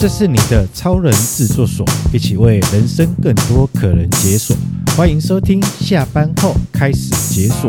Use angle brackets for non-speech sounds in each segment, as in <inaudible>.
这是你的超人制作所，一起为人生更多可能解锁。欢迎收听，下班后开始解锁。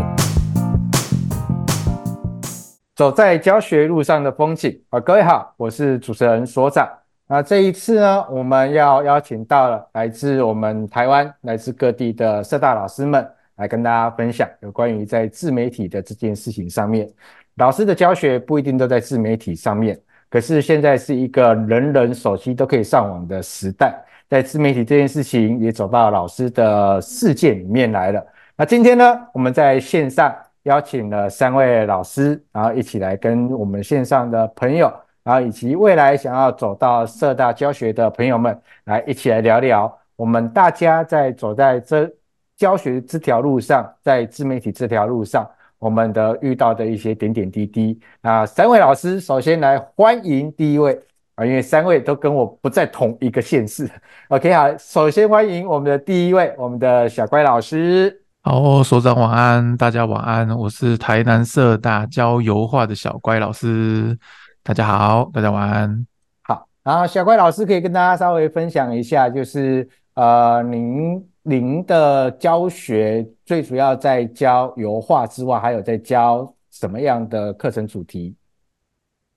走在教学路上的风景啊，各位好，我是主持人所长。那这一次呢，我们要邀请到了来自我们台湾、来自各地的社大老师们，来跟大家分享有关于在自媒体的这件事情上面。老师的教学不一定都在自媒体上面。可是现在是一个人人手机都可以上网的时代，在自媒体这件事情也走到老师的世界里面来了。那今天呢，我们在线上邀请了三位老师，然后一起来跟我们线上的朋友，然后以及未来想要走到社大教学的朋友们，来一起来聊聊我们大家在走在这教学这条路上，在自媒体这条路上。我们的遇到的一些点点滴滴，那三位老师首先来欢迎第一位啊，因为三位都跟我不在同一个县市。<laughs> OK，好，首先欢迎我们的第一位，我们的小乖老师。好，所长晚安，大家晚安，我是台南社大教油画的小乖老师，大家好，大家晚安。好，然后小乖老师可以跟大家稍微分享一下，就是呃，您。您的教学最主要在教油画之外，还有在教什么样的课程主题？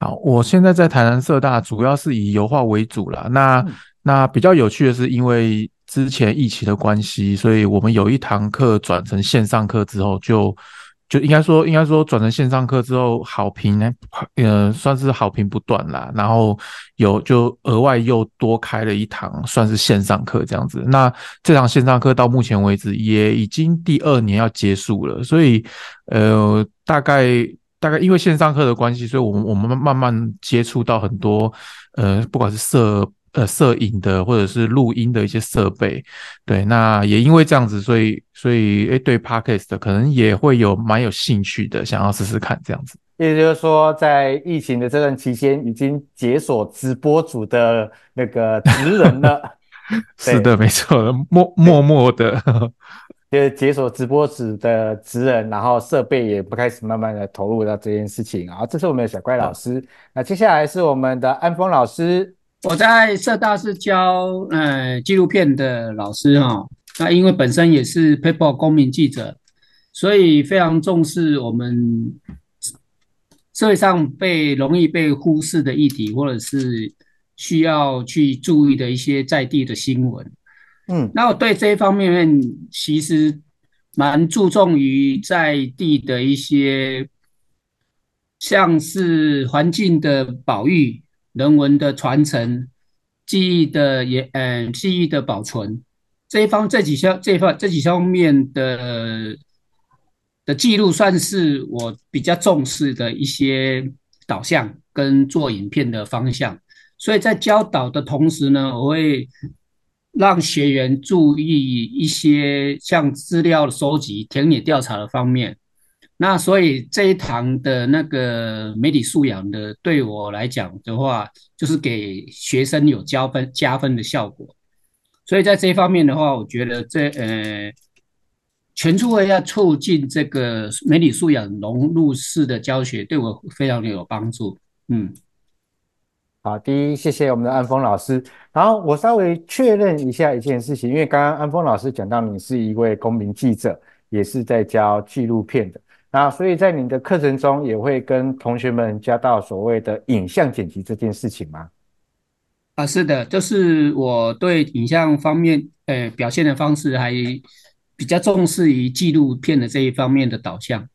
好，我现在在台南社大，主要是以油画为主啦。那、嗯、那比较有趣的是，因为之前疫情的关系，所以我们有一堂课转成线上课之后就。就就应该说，应该说转成线上课之后，好评呢，呃，算是好评不断啦。然后有就额外又多开了一堂，算是线上课这样子。那这堂线上课到目前为止也已经第二年要结束了，所以呃，大概大概因为线上课的关系，所以我们我们慢慢接触到很多呃，不管是摄。呃，摄影的或者是录音的一些设备，对，那也因为这样子，所以所以诶，对 Podcast 的可能也会有蛮有兴趣的，想要试试看这样子。也就是说，在疫情的这段期间，已经解锁直播主的那个职人了。<laughs> 是的，没错，默默默的，<laughs> 就是解锁直播主的职人，然后设备也不开始慢慢的投入到这件事情。好，这是我们的小乖老师。那接下来是我们的安峰老师。我在社大是教呃纪录片的老师哈，那因为本身也是 Paper 公民记者，所以非常重视我们社会上被容易被忽视的议题，或者是需要去注意的一些在地的新闻。嗯，那我对这一方面其实蛮注重于在地的一些，像是环境的保育。人文的传承、记忆的也，嗯、记忆的保存，这一方这几项这一方这几方面的的记录，算是我比较重视的一些导向跟做影片的方向。所以在教导的同时呢，我会让学员注意一些像资料收集、田野调查的方面。那所以这一堂的那个媒体素养的，对我来讲的话，就是给学生有加分加分的效果。所以在这一方面的话，我觉得这呃，全方位要促进这个媒体素养融入式的教学，对我非常的有帮助。嗯，好，第一，谢谢我们的安峰老师。然后我稍微确认一下一件事情，因为刚刚安峰老师讲到你是一位公民记者，也是在教纪录片的。那所以在你的课程中也会跟同学们教到所谓的影像剪辑这件事情吗？啊，是的，就是我对影像方面，呃，表现的方式还比较重视于纪录片的这一方面的导向。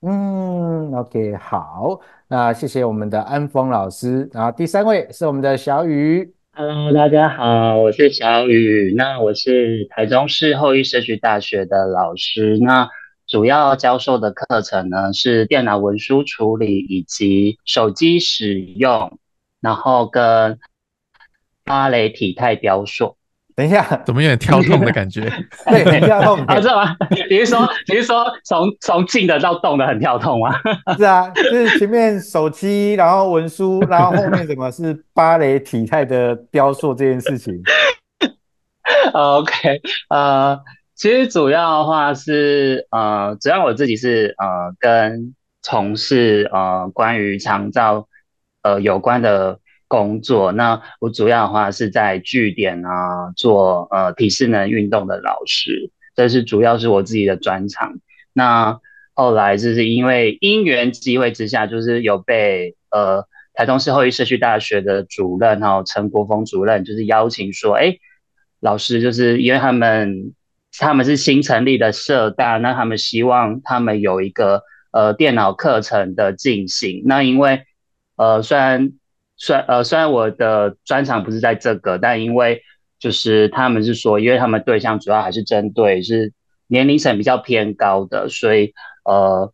嗯，OK，好，那谢谢我们的安峰老师。然后第三位是我们的小雨。Hello，大家好，我是小雨。那我是台中市后裔社区大学的老师。那主要教授的课程呢，是电脑文书处理以及手机使用，然后跟芭蕾体态雕塑。等一下，<laughs> 怎么有点跳动的感觉？<laughs> 对，很跳动，<laughs> 啊，是吗？你是说你是说从从静的到动的很跳动吗？是啊，就是前面手机，然后文书，然后后面什么是芭蕾体态的雕塑这件事情？OK，呃。其实主要的话是，呃，主要我自己是呃跟从事呃关于长照呃有关的工作。那我主要的话是在据点啊做呃体适能运动的老师，这是主要是我自己的专长。那后来就是因为因缘机会之下，就是有被呃台中市后裔社区大学的主任哈陈国峰主任就是邀请说，哎，老师就是因为他们他们是新成立的社大，那他们希望他们有一个呃电脑课程的进行。那因为呃虽然虽然呃虽然我的专长不是在这个，但因为就是他们是说，因为他们对象主要还是针对是年龄层比较偏高的，所以。呃，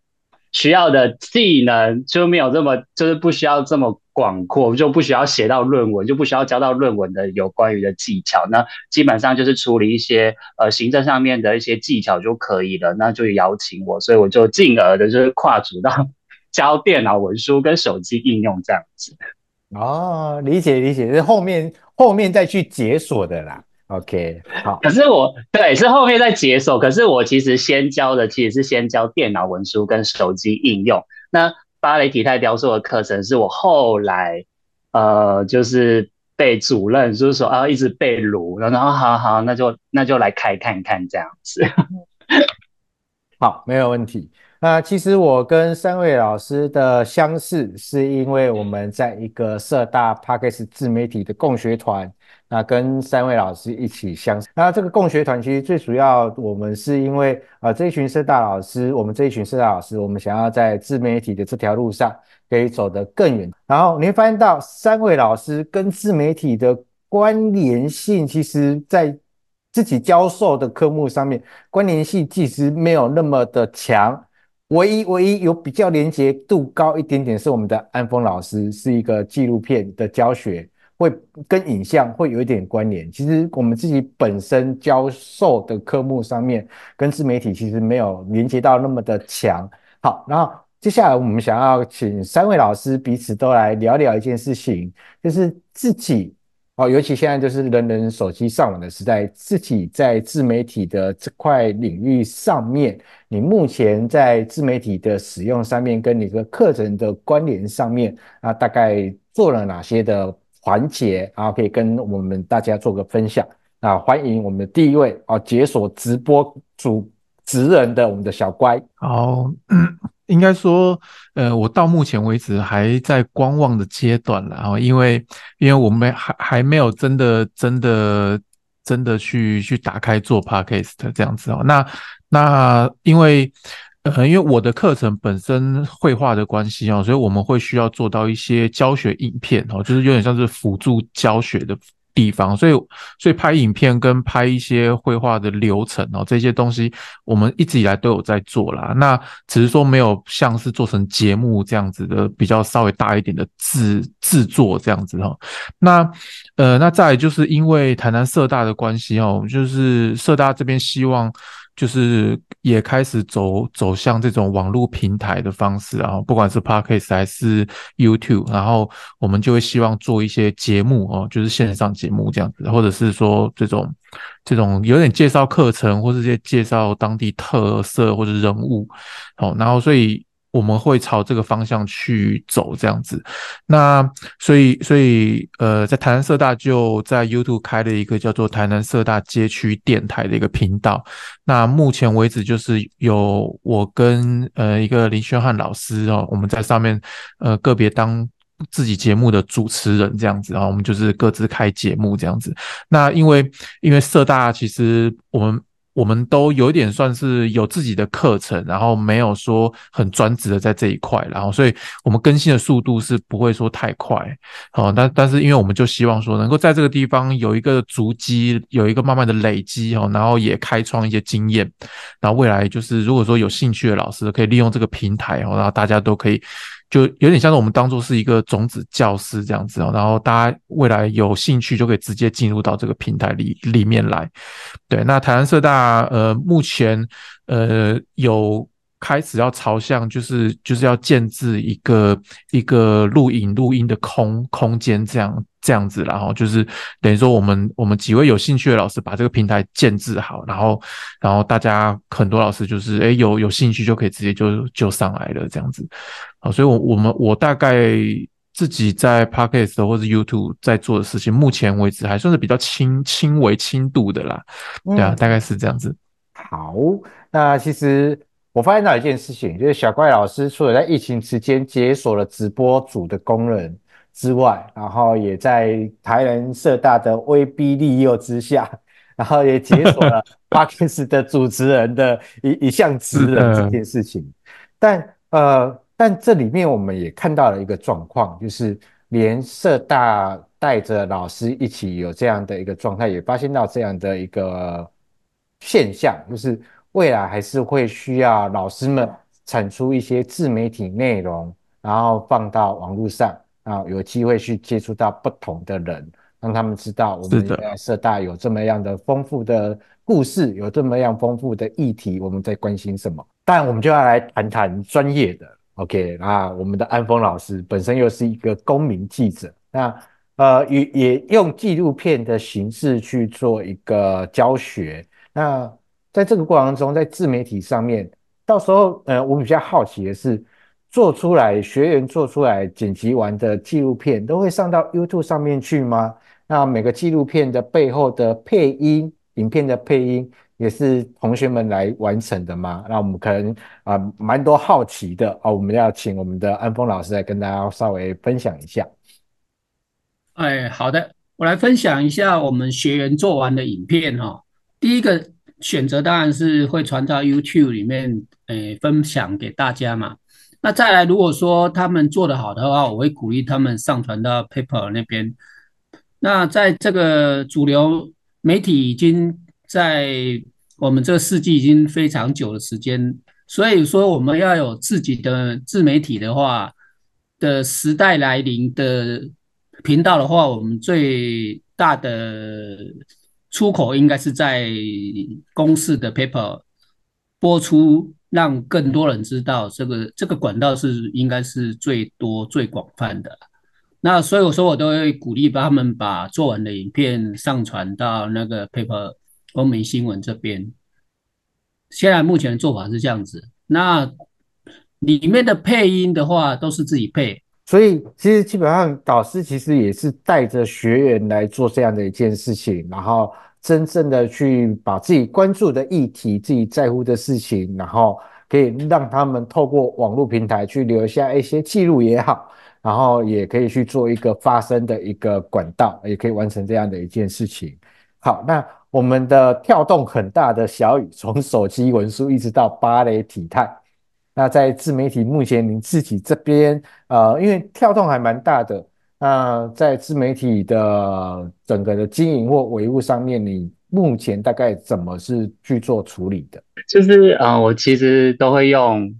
需要的技能就没有这么，就是不需要这么广阔，就不需要写到论文，就不需要教到论文的有关于的技巧。那基本上就是处理一些呃行政上面的一些技巧就可以了。那就邀请我，所以我就进而的就是跨足到教电脑文书跟手机应用这样子。哦，理解理解，是后面后面再去解锁的啦。OK，好。可是我对是后面再解锁，可是我其实先教的其实是先教电脑文书跟手机应用。那芭蕾体态雕塑的课程是我后来呃就是被主任就是说啊一直被撸，然后好好那就那就来开看看这样子。好，没有问题。那其实我跟三位老师的相似是因为我们在一个社大 Podcast 自媒体的共学团。那跟三位老师一起相，那这个共学团其实最主要，我们是因为啊、呃、这一群社大老师，我们这一群社大老师，我们想要在自媒体的这条路上可以走得更远。然后你会发现到三位老师跟自媒体的关联性，其实在自己教授的科目上面关联性其实没有那么的强，唯一唯一有比较连接度高一点点是我们的安峰老师，是一个纪录片的教学。会跟影像会有一点关联。其实我们自己本身教授的科目上面，跟自媒体其实没有连接到那么的强。好，然后接下来我们想要请三位老师彼此都来聊聊一件事情，就是自己哦，尤其现在就是人人手机上网的时代，自己在自媒体的这块领域上面，你目前在自媒体的使用上面，跟你的课程的关联上面啊，大概做了哪些的？环节啊，可以跟我们大家做个分享啊！欢迎我们第一位啊，解锁直播主职人的我们的小乖。好，应该说，呃，我到目前为止还在观望的阶段了啊，因为因为我们还还没有真的真的真的去去打开做 Podcast 这样子哦。那那因为。因为我的课程本身绘画的关系哦，所以我们会需要做到一些教学影片哦，就是有点像是辅助教学的地方，所以所以拍影片跟拍一些绘画的流程哦，这些东西我们一直以来都有在做啦。那只是说没有像是做成节目这样子的比较稍微大一点的制制作这样子哈。那呃，那再就是因为台南社大的关系哦，就是社大这边希望。就是也开始走走向这种网络平台的方式啊，不管是 Podcast 还是 YouTube，然后我们就会希望做一些节目哦，就是线上节目这样子，或者是说这种这种有点介绍课程，或者是介绍当地特色或者人物，好，然后所以。我们会朝这个方向去走，这样子。那所以，所以，呃，在台南社大就在 YouTube 开了一个叫做台南社大街区电台的一个频道。那目前为止，就是有我跟呃一个林轩汉老师哦，我们在上面呃个别当自己节目的主持人这样子，然后我们就是各自开节目这样子。那因为因为社大其实我们。我们都有一点算是有自己的课程，然后没有说很专职的在这一块，然后所以我们更新的速度是不会说太快，好，但但是因为我们就希望说能够在这个地方有一个足迹，有一个慢慢的累积哦，然后也开创一些经验，然后未来就是如果说有兴趣的老师可以利用这个平台哦，然后大家都可以。就有点像是我们当做是一个种子教师这样子哦，然后大家未来有兴趣就可以直接进入到这个平台里里面来。对，那台湾社大呃目前呃有。开始要朝向就是就是要建置一个一个录影录音的空空间这样这样子，然后就是等于说我们我们几位有兴趣的老师把这个平台建置好，然后然后大家很多老师就是诶有有兴趣就可以直接就就上来了这样子，好，所以我我们我大概自己在 Podcast 或者 YouTube 在做的事情，目前为止还算是比较轻轻微轻度的啦。对啊，大概是这样子。好，那其实我发现到一件事情，就是小怪老师除了在疫情期间解锁了直播组的功能之外，然后也在台人社大的威逼利诱之下，然后也解锁了 <laughs> Podcast 的主持人的一一项职能这件事情。但呃，但这里面我们也看到了一个状况，就是连社大带着老师一起有这样的一个状态，也发现到这样的一个。现象就是未来还是会需要老师们产出一些自媒体内容，然后放到网络上，啊，有机会去接触到不同的人，让他们知道我们在社大有这么样的丰富的故事，有这么样丰富的议题，我们在关心什么？但我们就要来谈谈专业的，OK？啊，我们的安峰老师本身又是一个公民记者，那呃也也用纪录片的形式去做一个教学。那在这个过程中，在自媒体上面，到时候，呃，我比较好奇的是，做出来学员做出来剪辑完的纪录片，都会上到 YouTube 上面去吗？那每个纪录片的背后的配音，影片的配音，也是同学们来完成的吗？那我们可能啊，蛮多好奇的啊，我们要请我们的安峰老师来跟大家稍微分享一下。哎，好的，我来分享一下我们学员做完的影片哈。第一个选择当然是会传到 YouTube 里面，诶、呃，分享给大家嘛。那再来，如果说他们做得好的话，我会鼓励他们上传到 Paper 那边。那在这个主流媒体已经在我们这个世纪已经非常久的时间，所以说我们要有自己的自媒体的话的时代来临的频道的话，我们最大的。出口应该是在公视的 paper 播出，让更多人知道这个这个管道是应该是最多最广泛的。那所以我说我都会鼓励把他们把做完的影片上传到那个 paper 公民新闻这边。现在目前的做法是这样子，那里面的配音的话都是自己配。所以其实基本上导师其实也是带着学员来做这样的一件事情，然后真正的去把自己关注的议题、自己在乎的事情，然后可以让他们透过网络平台去留下一些记录也好，然后也可以去做一个发声的一个管道，也可以完成这样的一件事情。好，那我们的跳动很大的小雨，从手机文书一直到芭蕾体态。那在自媒体目前，您自己这边，呃，因为跳动还蛮大的，那在自媒体的整个的经营或维护上面，你目前大概怎么是去做处理的？就是，呃，我其实都会用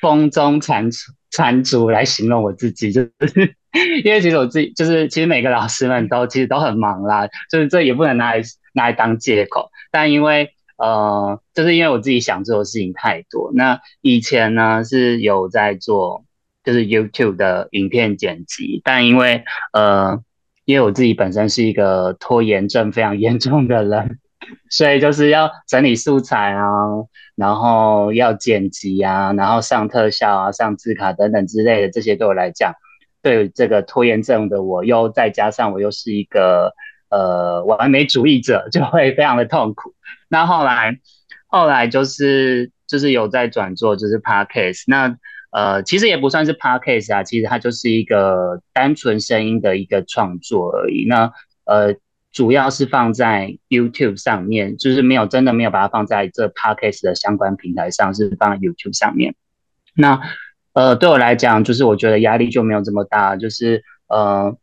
风中残残烛来形容我自己，就是 <laughs> 因为其实我自己就是，其实每个老师们都其实都很忙啦，就是这也不能拿来拿来当借口，但因为。呃，就是因为我自己想做的事情太多。那以前呢是有在做，就是 YouTube 的影片剪辑，但因为呃，因为我自己本身是一个拖延症非常严重的人，所以就是要整理素材啊，然后要剪辑啊，然后上特效啊、上字卡等等之类的，这些对我来讲，对这个拖延症的我又再加上我又是一个呃完美主义者，就会非常的痛苦。那后来，后来就是就是有在转做就是 Podcast，那呃其实也不算是 Podcast 啊，其实它就是一个单纯声音的一个创作而已。那呃主要是放在 YouTube 上面，就是没有真的没有把它放在这 Podcast 的相关平台上，是放在 YouTube 上面。那呃对我来讲，就是我觉得压力就没有这么大，就是呃。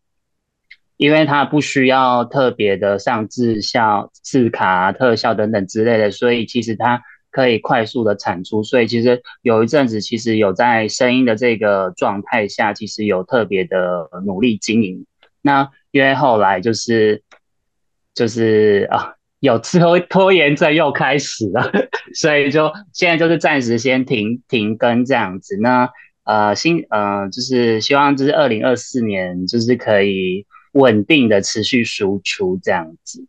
因为它不需要特别的上字效、字卡、特效等等之类的，所以其实它可以快速的产出。所以其实有一阵子，其实有在声音的这个状态下，其实有特别的努力经营。那因为后来就是就是啊，有拖拖延症又开始了，所以就现在就是暂时先停停更这样子。那呃新呃就是希望就是二零二四年就是可以。稳定的持续输出这样子。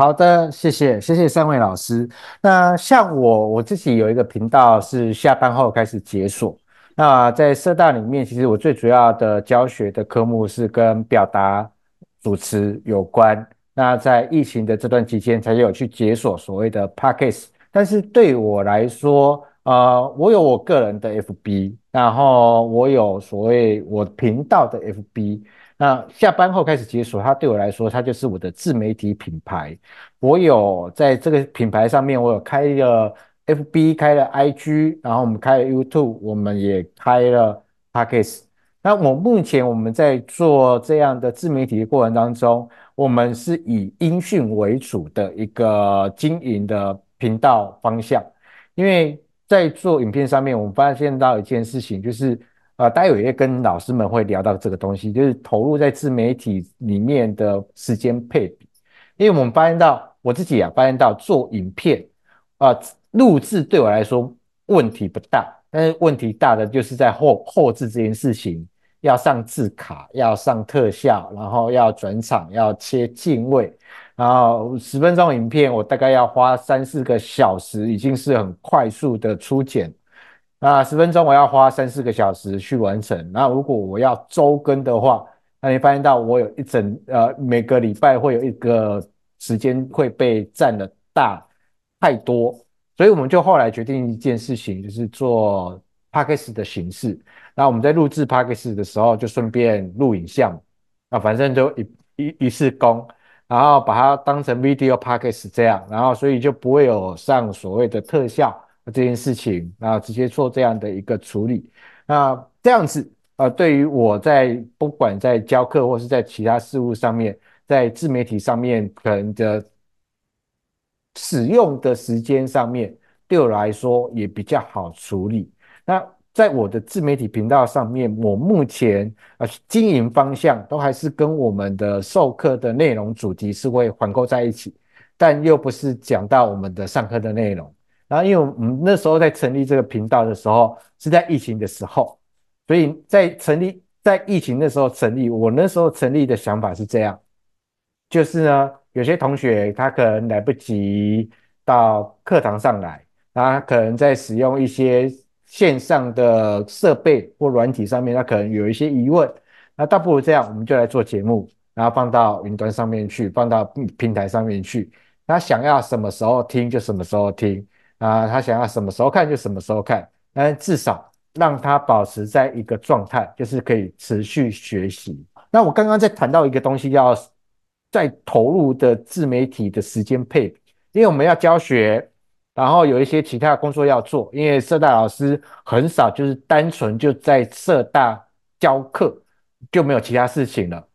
好的，谢谢，谢谢三位老师。那像我，我自己有一个频道是下班后开始解锁。那在社大里面，其实我最主要的教学的科目是跟表达、主持有关。那在疫情的这段期间，才有去解锁所谓的 Podcast。但是对我来说，呃，我有我个人的 FB，然后我有所谓我频道的 FB。那下班后开始解锁，它对我来说，它就是我的自媒体品牌。我有在这个品牌上面，我有开了 FB，开了 IG，然后我们开了 YouTube，我们也开了 Podcast。那我目前我们在做这样的自媒体的过程当中，我们是以音讯为主的一个经营的频道方向，因为在做影片上面，我们发现到一件事情，就是。啊，待会也跟老师们会聊到这个东西，就是投入在自媒体里面的时间配比。因为我们发现到，我自己啊，发现到做影片啊，录制对我来说问题不大，但是问题大的就是在后后置这件事情，要上字卡，要上特效，然后要转场，要切镜位，然后十分钟影片我大概要花三四个小时，已经是很快速的初剪。那十分钟我要花三四个小时去完成。那如果我要周更的话，那你发现到我有一整呃每个礼拜会有一个时间会被占了大太多，所以我们就后来决定一件事情，就是做 Podcast 的形式。那我们在录制 Podcast 的时候，就顺便录影像，啊，反正就一一一次工，然后把它当成 Video Podcast 这样，然后所以就不会有上所谓的特效。这件事情，那直接做这样的一个处理，那这样子，啊，对于我在不管在教课或是在其他事务上面，在自媒体上面可能的使用的时间上面，对我来说也比较好处理。那在我的自媒体频道上面，我目前啊经营方向都还是跟我们的授课的内容主题是会环扣在一起，但又不是讲到我们的上课的内容。然后，因为我们那时候在成立这个频道的时候是在疫情的时候，所以在成立在疫情的时候成立，我那时候成立的想法是这样，就是呢，有些同学他可能来不及到课堂上来，他可能在使用一些线上的设备或软体上面，他可能有一些疑问，那倒不如这样，我们就来做节目，然后放到云端上面去，放到平台上面去，他想要什么时候听就什么时候听。啊，他想要什么时候看就什么时候看，但至少让他保持在一个状态，就是可以持续学习。那我刚刚在谈到一个东西，要在投入的自媒体的时间配，因为我们要教学，然后有一些其他的工作要做，因为社大老师很少就是单纯就在社大教课，就没有其他事情了。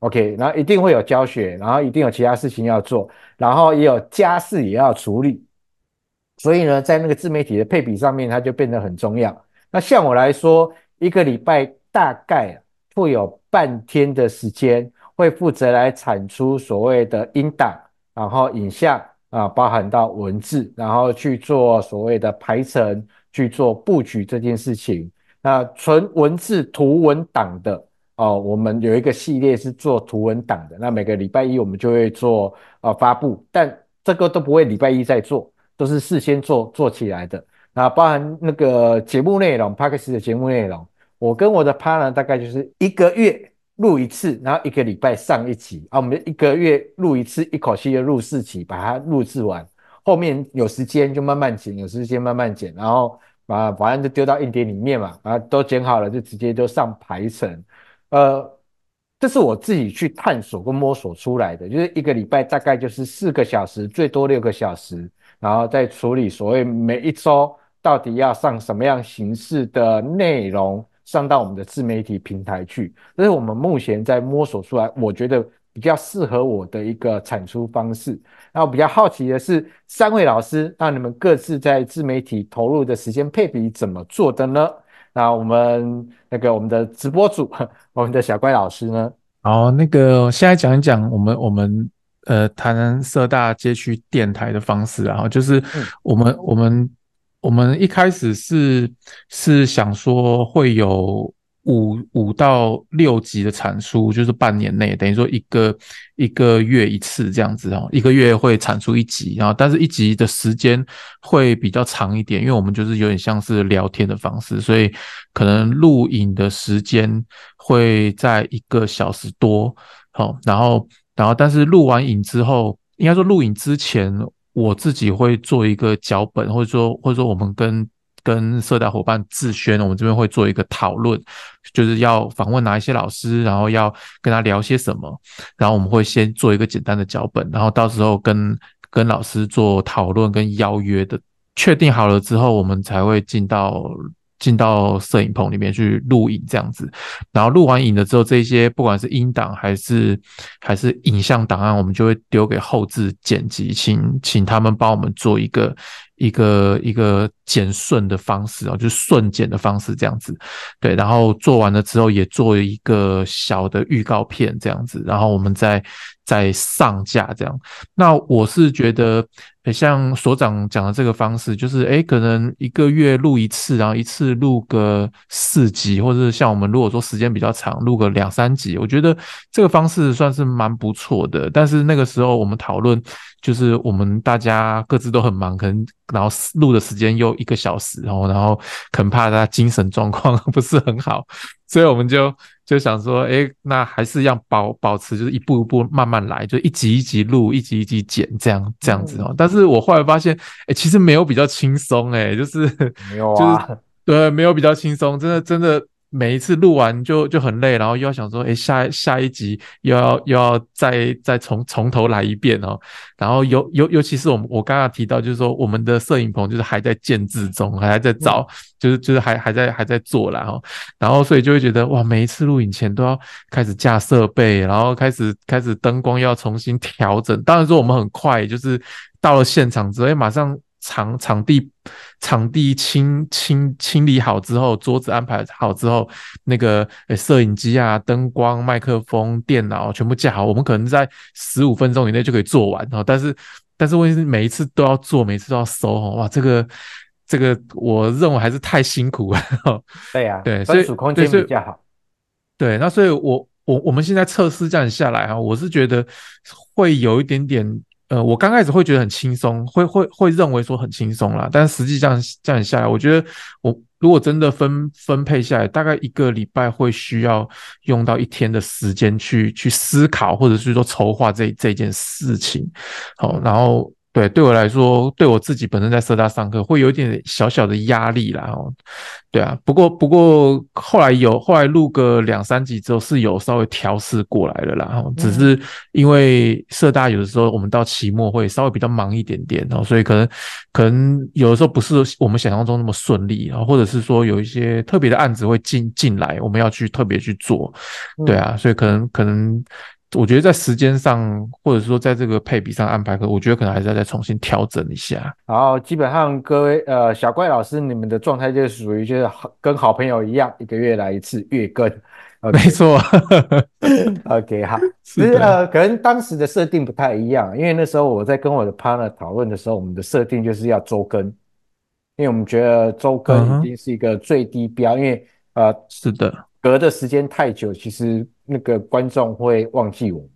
OK，然后一定会有教学，然后一定有其他事情要做，然后也有家事也要处理。所以呢，在那个自媒体的配比上面，它就变得很重要。那像我来说，一个礼拜大概会有半天的时间，会负责来产出所谓的音档，然后影像啊，包含到文字，然后去做所谓的排程，去做布局这件事情。那纯文字图文档的哦，我们有一个系列是做图文档的。那每个礼拜一我们就会做呃发布，但这个都不会礼拜一再做。都是事先做做起来的，那包含那个节目内容，Podcast 的节目内容，我跟我的 partner 大概就是一个月录一次，然后一个礼拜上一集。啊，我们一个月录一次，一口气就录四集，把它录制完，后面有时间就慢慢剪，有时间慢慢剪，然后把反正就丢到硬碟里面嘛，啊，都剪好了就直接就上排程，呃，这是我自己去探索跟摸索出来的，就是一个礼拜大概就是四个小时，最多六个小时。然后再处理所谓每一周到底要上什么样形式的内容上到我们的自媒体平台去，这是我们目前在摸索出来，我觉得比较适合我的一个产出方式。那我比较好奇的是，三位老师，那你们各自在自媒体投入的时间配比怎么做的呢？那我们那个我们的直播组，<laughs> 我们的小乖老师呢？好，那个现在讲一讲我们我们。呃，台南社大街区电台的方式，然后就是我们、嗯、我们我们一开始是是想说会有五五到六集的产出，就是半年内，等于说一个一个月一次这样子哦，一个月会产出一集，然后但是一集的时间会比较长一点，因为我们就是有点像是聊天的方式，所以可能录影的时间会在一个小时多，好，然后然后但是录完影之后，应该说录影之前，我自己会做一个脚本，或者说或者说我们跟。跟社大伙伴自宣，我们这边会做一个讨论，就是要访问哪一些老师，然后要跟他聊些什么，然后我们会先做一个简单的脚本，然后到时候跟跟老师做讨论跟邀约的，确定好了之后，我们才会进到进到摄影棚里面去录影这样子，然后录完影了之后，这些不管是音档还是还是影像档案，我们就会丢给后置剪辑，请请他们帮我们做一个。一个一个剪顺的方式啊，就是顺剪的方式这样子，对，然后做完了之后也做一个小的预告片这样子，然后我们再再上架这样。那我是觉得，像所长讲的这个方式，就是诶，可能一个月录一次，然后一次录个四集，或者是像我们如果说时间比较长，录个两三集，我觉得这个方式算是蛮不错的。但是那个时候我们讨论。就是我们大家各自都很忙，可能然后录的时间又一个小时，然后然后可能怕他精神状况 <laughs> 不是很好，所以我们就就想说，哎，那还是要保保持，就是一步一步慢慢来，就一集一集录，一集一集剪，这样这样子哦。但是我后来发现，哎，其实没有比较轻松，哎，就是没有啊，就是对，没有比较轻松，真的真的。每一次录完就就很累，然后又要想说，诶，下下一集又要又要再再从从头来一遍哦。然后尤尤尤其是我们我刚刚提到，就是说我们的摄影棚就是还在建制中，还还在找，就是就是还还在还在做啦哈。然后所以就会觉得哇，每一次录影前都要开始架设备，然后开始开始灯光要重新调整。当然说我们很快，就是到了现场之后，诶，马上。场场地场地清清清理好之后，桌子安排好之后，那个呃摄影机啊、灯光、麦克风、电脑全部架好，我们可能在十五分钟以内就可以做完哦。但是但是问题是每一次都要做，每次都要收哦。哇，这个这个我认为还是太辛苦了。对呀、啊，对，所以空间比较好。对，那所以我我我们现在测试这样下来啊，我是觉得会有一点点。呃，我刚开始会觉得很轻松，会会会认为说很轻松啦，但实际上这样下来，我觉得我如果真的分分配下来，大概一个礼拜会需要用到一天的时间去去思考，或者是说筹划这这件事情，好，然后。对，对我来说，对我自己本身在社大上课会有一点小小的压力啦。哦，对啊，不过不过后来有后来录个两三集之后是有稍微调试过来了啦。只是因为社大有的时候我们到期末会稍微比较忙一点点哦，所以可能可能有的时候不是我们想象中那么顺利啊，或者是说有一些特别的案子会进进来，我们要去特别去做。对啊，所以可能可能。我觉得在时间上，或者说在这个配比上安排，可我觉得可能还是要再重新调整一下。然后基本上各位呃小怪老师，你们的状态就是属于就是跟好朋友一样，一个月来一次月更。Okay、没错。<laughs> OK 好，<laughs> 其实呃可能当时的设定不太一样，因为那时候我在跟我的 partner 讨论的时候，我们的设定就是要周更，因为我们觉得周更已经是一个最低标，uh. 因为呃是的，隔的时间太久，其实。那个观众会忘记我们，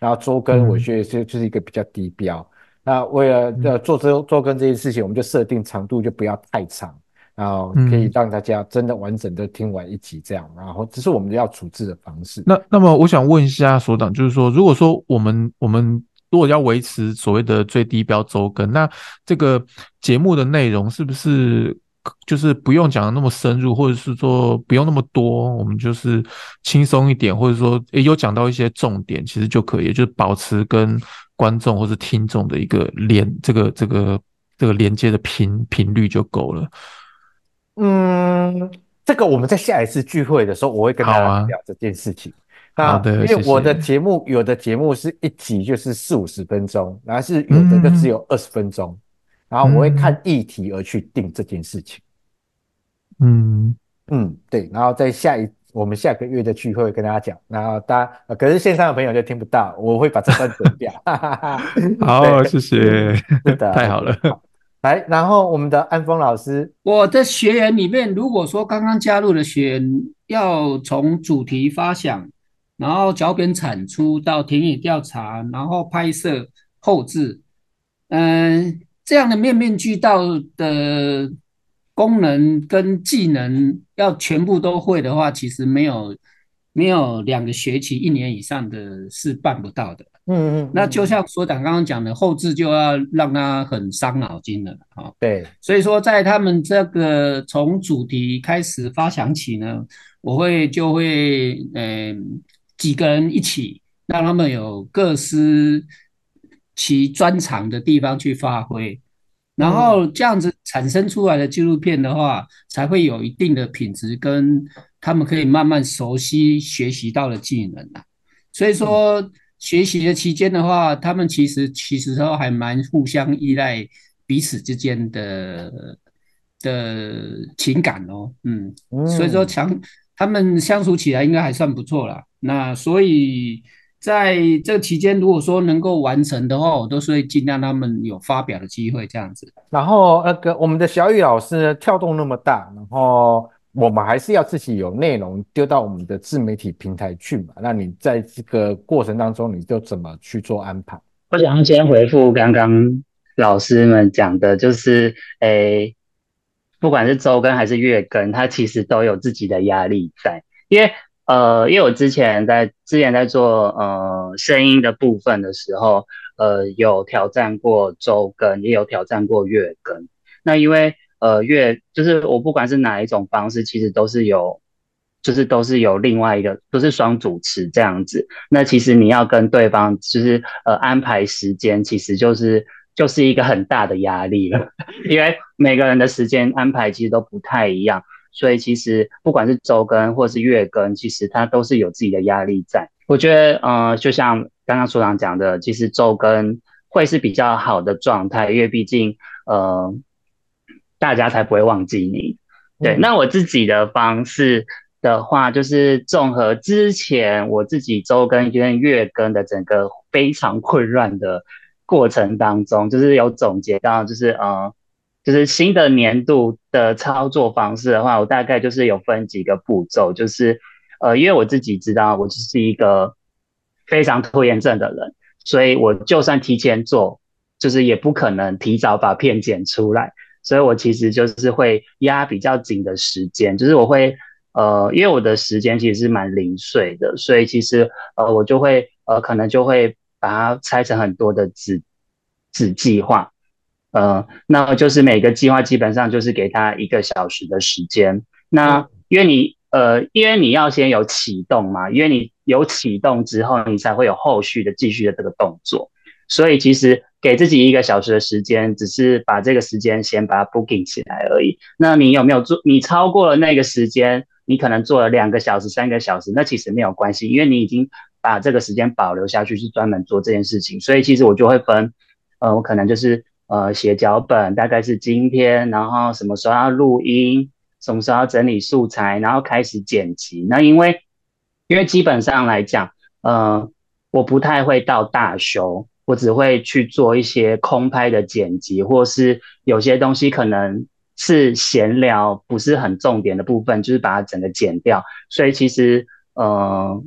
然后周更我觉得就就是一个比较低标。嗯、那为了呃做周周更这件事情，我们就设定长度就不要太长，然后可以让大家真的完整的听完一集这样。然后这是我们要处置的方式。那那么我想问一下所长，就是说，如果说我们我们如果要维持所谓的最低标周更，那这个节目的内容是不是？就是不用讲的那么深入，或者是说不用那么多，我们就是轻松一点，或者说也有讲到一些重点，其实就可以，就是保持跟观众或者听众的一个连这个这个这个连接的频频率就够了。嗯，这个我们在下一次聚会的时候，我会跟大家聊这件事情。好的，因为我的节目有的节目是一集就是四五十分钟，然后是有的就只有二十分钟。然后我会看议题而去定这件事情，嗯嗯，对。然后在下一我们下个月的聚会跟大家讲，然后大家、呃、可是线上的朋友就听不到，我会把这段剪掉。<laughs> 好，谢谢，是的，太好了。好，来，然后我们的安峰老师，我的学员里面，如果说刚刚加入的学员要从主题发想，然后脚本产出到田野调查，然后拍摄后置，嗯、呃，这样的面面俱到的功能跟技能要全部都会的话，其实没有没有两个学期、一年以上的是办不到的。嗯嗯，那就像所长刚刚讲的，后置就要让他很伤脑筋了啊。对，所以说在他们这个从主题开始发想起呢，我会就会嗯、呃、几个人一起，让他们有各司其专长的地方去发挥，然后这样子产生出来的纪录片的话，才会有一定的品质，跟他们可以慢慢熟悉学习到的技能啊。所以说。嗯学习的期间的话，他们其实其实都还蛮互相依赖彼此之间的的情感哦，嗯，嗯，所以说强他们相处起来应该还算不错啦。那所以在这个期间，如果说能够完成的话，我都是会尽量他们有发表的机会这样子。然后那个我们的小雨老师呢，跳动那么大，然后。我们还是要自己有内容丢到我们的自媒体平台去嘛？那你在这个过程当中，你就怎么去做安排？我想要先回复刚刚老师们讲的，就是诶、欸，不管是周更还是月更，它其实都有自己的压力在。因为呃，因为我之前在之前在做呃声音的部分的时候，呃，有挑战过周更，也有挑战过月更。那因为呃，月就是我不管是哪一种方式，其实都是有，就是都是有另外一个，都是双主持这样子。那其实你要跟对方就是呃安排时间，其实就是就是一个很大的压力了，<laughs> 因为每个人的时间安排其实都不太一样，所以其实不管是周更或是月更，其实它都是有自己的压力在。我觉得呃，就像刚刚所长讲的，其实周更会是比较好的状态，因为毕竟呃。大家才不会忘记你。对，那我自己的方式的话，就是综合之前我自己周更跟月更的整个非常混乱的过程当中，就是有总结到，就是呃，就是新的年度的操作方式的话，我大概就是有分几个步骤，就是呃，因为我自己知道我就是一个非常拖延症的人，所以我就算提前做，就是也不可能提早把片剪出来。所以我其实就是会压比较紧的时间，就是我会呃，因为我的时间其实是蛮零碎的，所以其实呃，我就会呃，可能就会把它拆成很多的子子计划，呃，那就是每个计划基本上就是给他一个小时的时间。那因为你呃，因为你要先有启动嘛，因为你有启动之后，你才会有后续的继续的这个动作，所以其实。给自己一个小时的时间，只是把这个时间先把它 booking 起来而已。那你有没有做？你超过了那个时间，你可能做了两个小时、三个小时，那其实没有关系，因为你已经把这个时间保留下去，是专门做这件事情。所以其实我就会分，呃，我可能就是呃写脚本，大概是今天，然后什么时候要录音，什么时候要整理素材，然后开始剪辑。那因为因为基本上来讲，呃，我不太会到大修。我只会去做一些空拍的剪辑，或是有些东西可能是闲聊，不是很重点的部分，就是把它整个剪掉。所以其实，呃，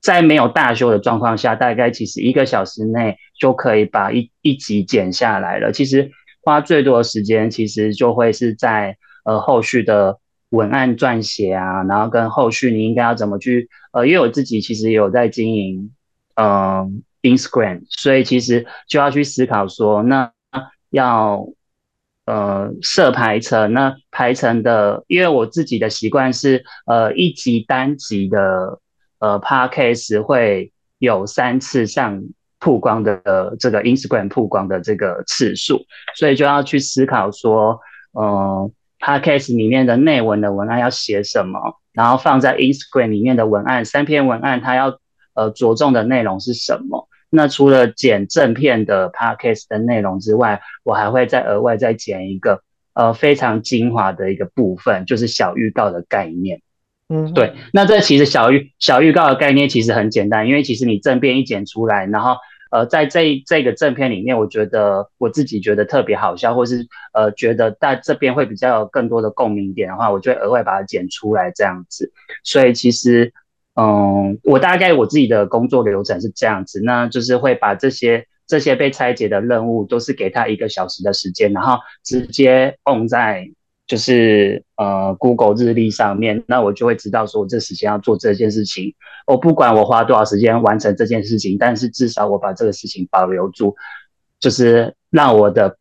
在没有大修的状况下，大概其实一个小时内就可以把一一集剪下来了。其实花最多的时间，其实就会是在呃后续的文案撰写啊，然后跟后续你应该要怎么去呃，因为我自己其实有在经营，嗯、呃。Instagram，所以其实就要去思考说，那要呃设排程，那排程的，因为我自己的习惯是，呃一集单集的呃 Podcast 会有三次上曝光的呃这个 Instagram 曝光的这个次数，所以就要去思考说，呃 Podcast 里面的内文的文案要写什么，然后放在 Instagram 里面的文案，三篇文案它要呃着重的内容是什么？那除了剪正片的 podcast 的内容之外，我还会再额外再剪一个呃非常精华的一个部分，就是小预告的概念。嗯，对。那这其实小预小预告的概念其实很简单，因为其实你正片一剪出来，然后呃，在这这个正片里面，我觉得我自己觉得特别好笑，或是呃觉得在这边会比较有更多的共鸣点的话，我就会额外把它剪出来这样子。所以其实，嗯，我大概我自己的工作流程是这样子，那就是会把这些这些被拆解的任务，都是给他一个小时的时间，然后直接 on 在。就是呃，Google 日历上面，那我就会知道说，我这时间要做这件事情。我不管我花多少时间完成这件事情，但是至少我把这个事情保留住，就是让我的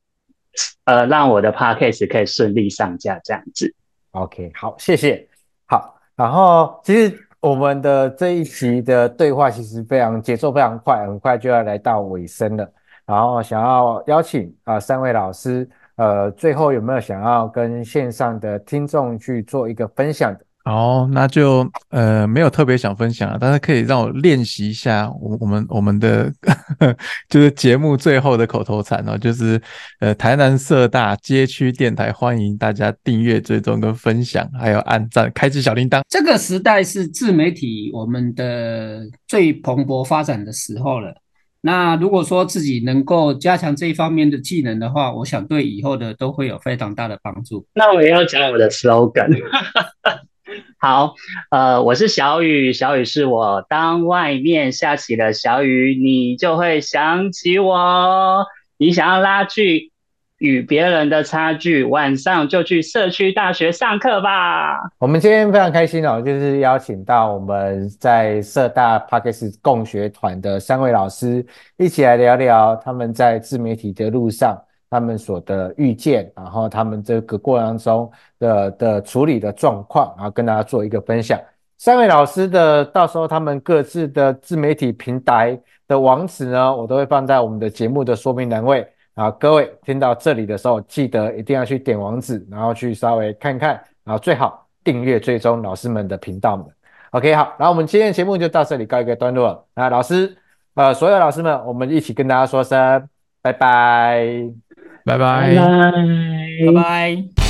呃，让我的 Podcast 可以顺利上架这样子。OK，好，谢谢。好，然后其实我们的这一期的对话其实非常节奏非常快，很快就要来到尾声了。然后想要邀请啊、三位老师。呃，最后有没有想要跟线上的听众去做一个分享的？好，那就呃没有特别想分享，但是可以让我练习一下我我们我们的 <laughs> 就是节目最后的口头禅哦，就是呃台南社大街区电台，欢迎大家订阅、追踪跟分享，还有按赞、开启小铃铛。这个时代是自媒体我们的最蓬勃发展的时候了。那如果说自己能够加强这一方面的技能的话，我想对以后的都会有非常大的帮助。<laughs> 那我也要讲我的 slogan。<laughs> 好，呃，我是小雨，小雨是我。当外面下起了小雨，你就会想起我。你想要拉锯与别人的差距，晚上就去社区大学上课吧。我们今天非常开心哦，就是邀请到我们在社大 Podcast 共学团的三位老师，一起来聊聊他们在自媒体的路上，他们所的遇见，然后他们这个过程中的的处理的状况，然后跟大家做一个分享。三位老师的到时候他们各自的自媒体平台的网址呢，我都会放在我们的节目的说明栏位。好，各位听到这里的时候，记得一定要去点网址，然后去稍微看看，然后最好订阅追踪老师们的频道们。OK，好，然后我们今天的节目就到这里告一个段落了。那老师，呃，所有老师们，我们一起跟大家说声拜拜，拜拜，拜拜。拜拜。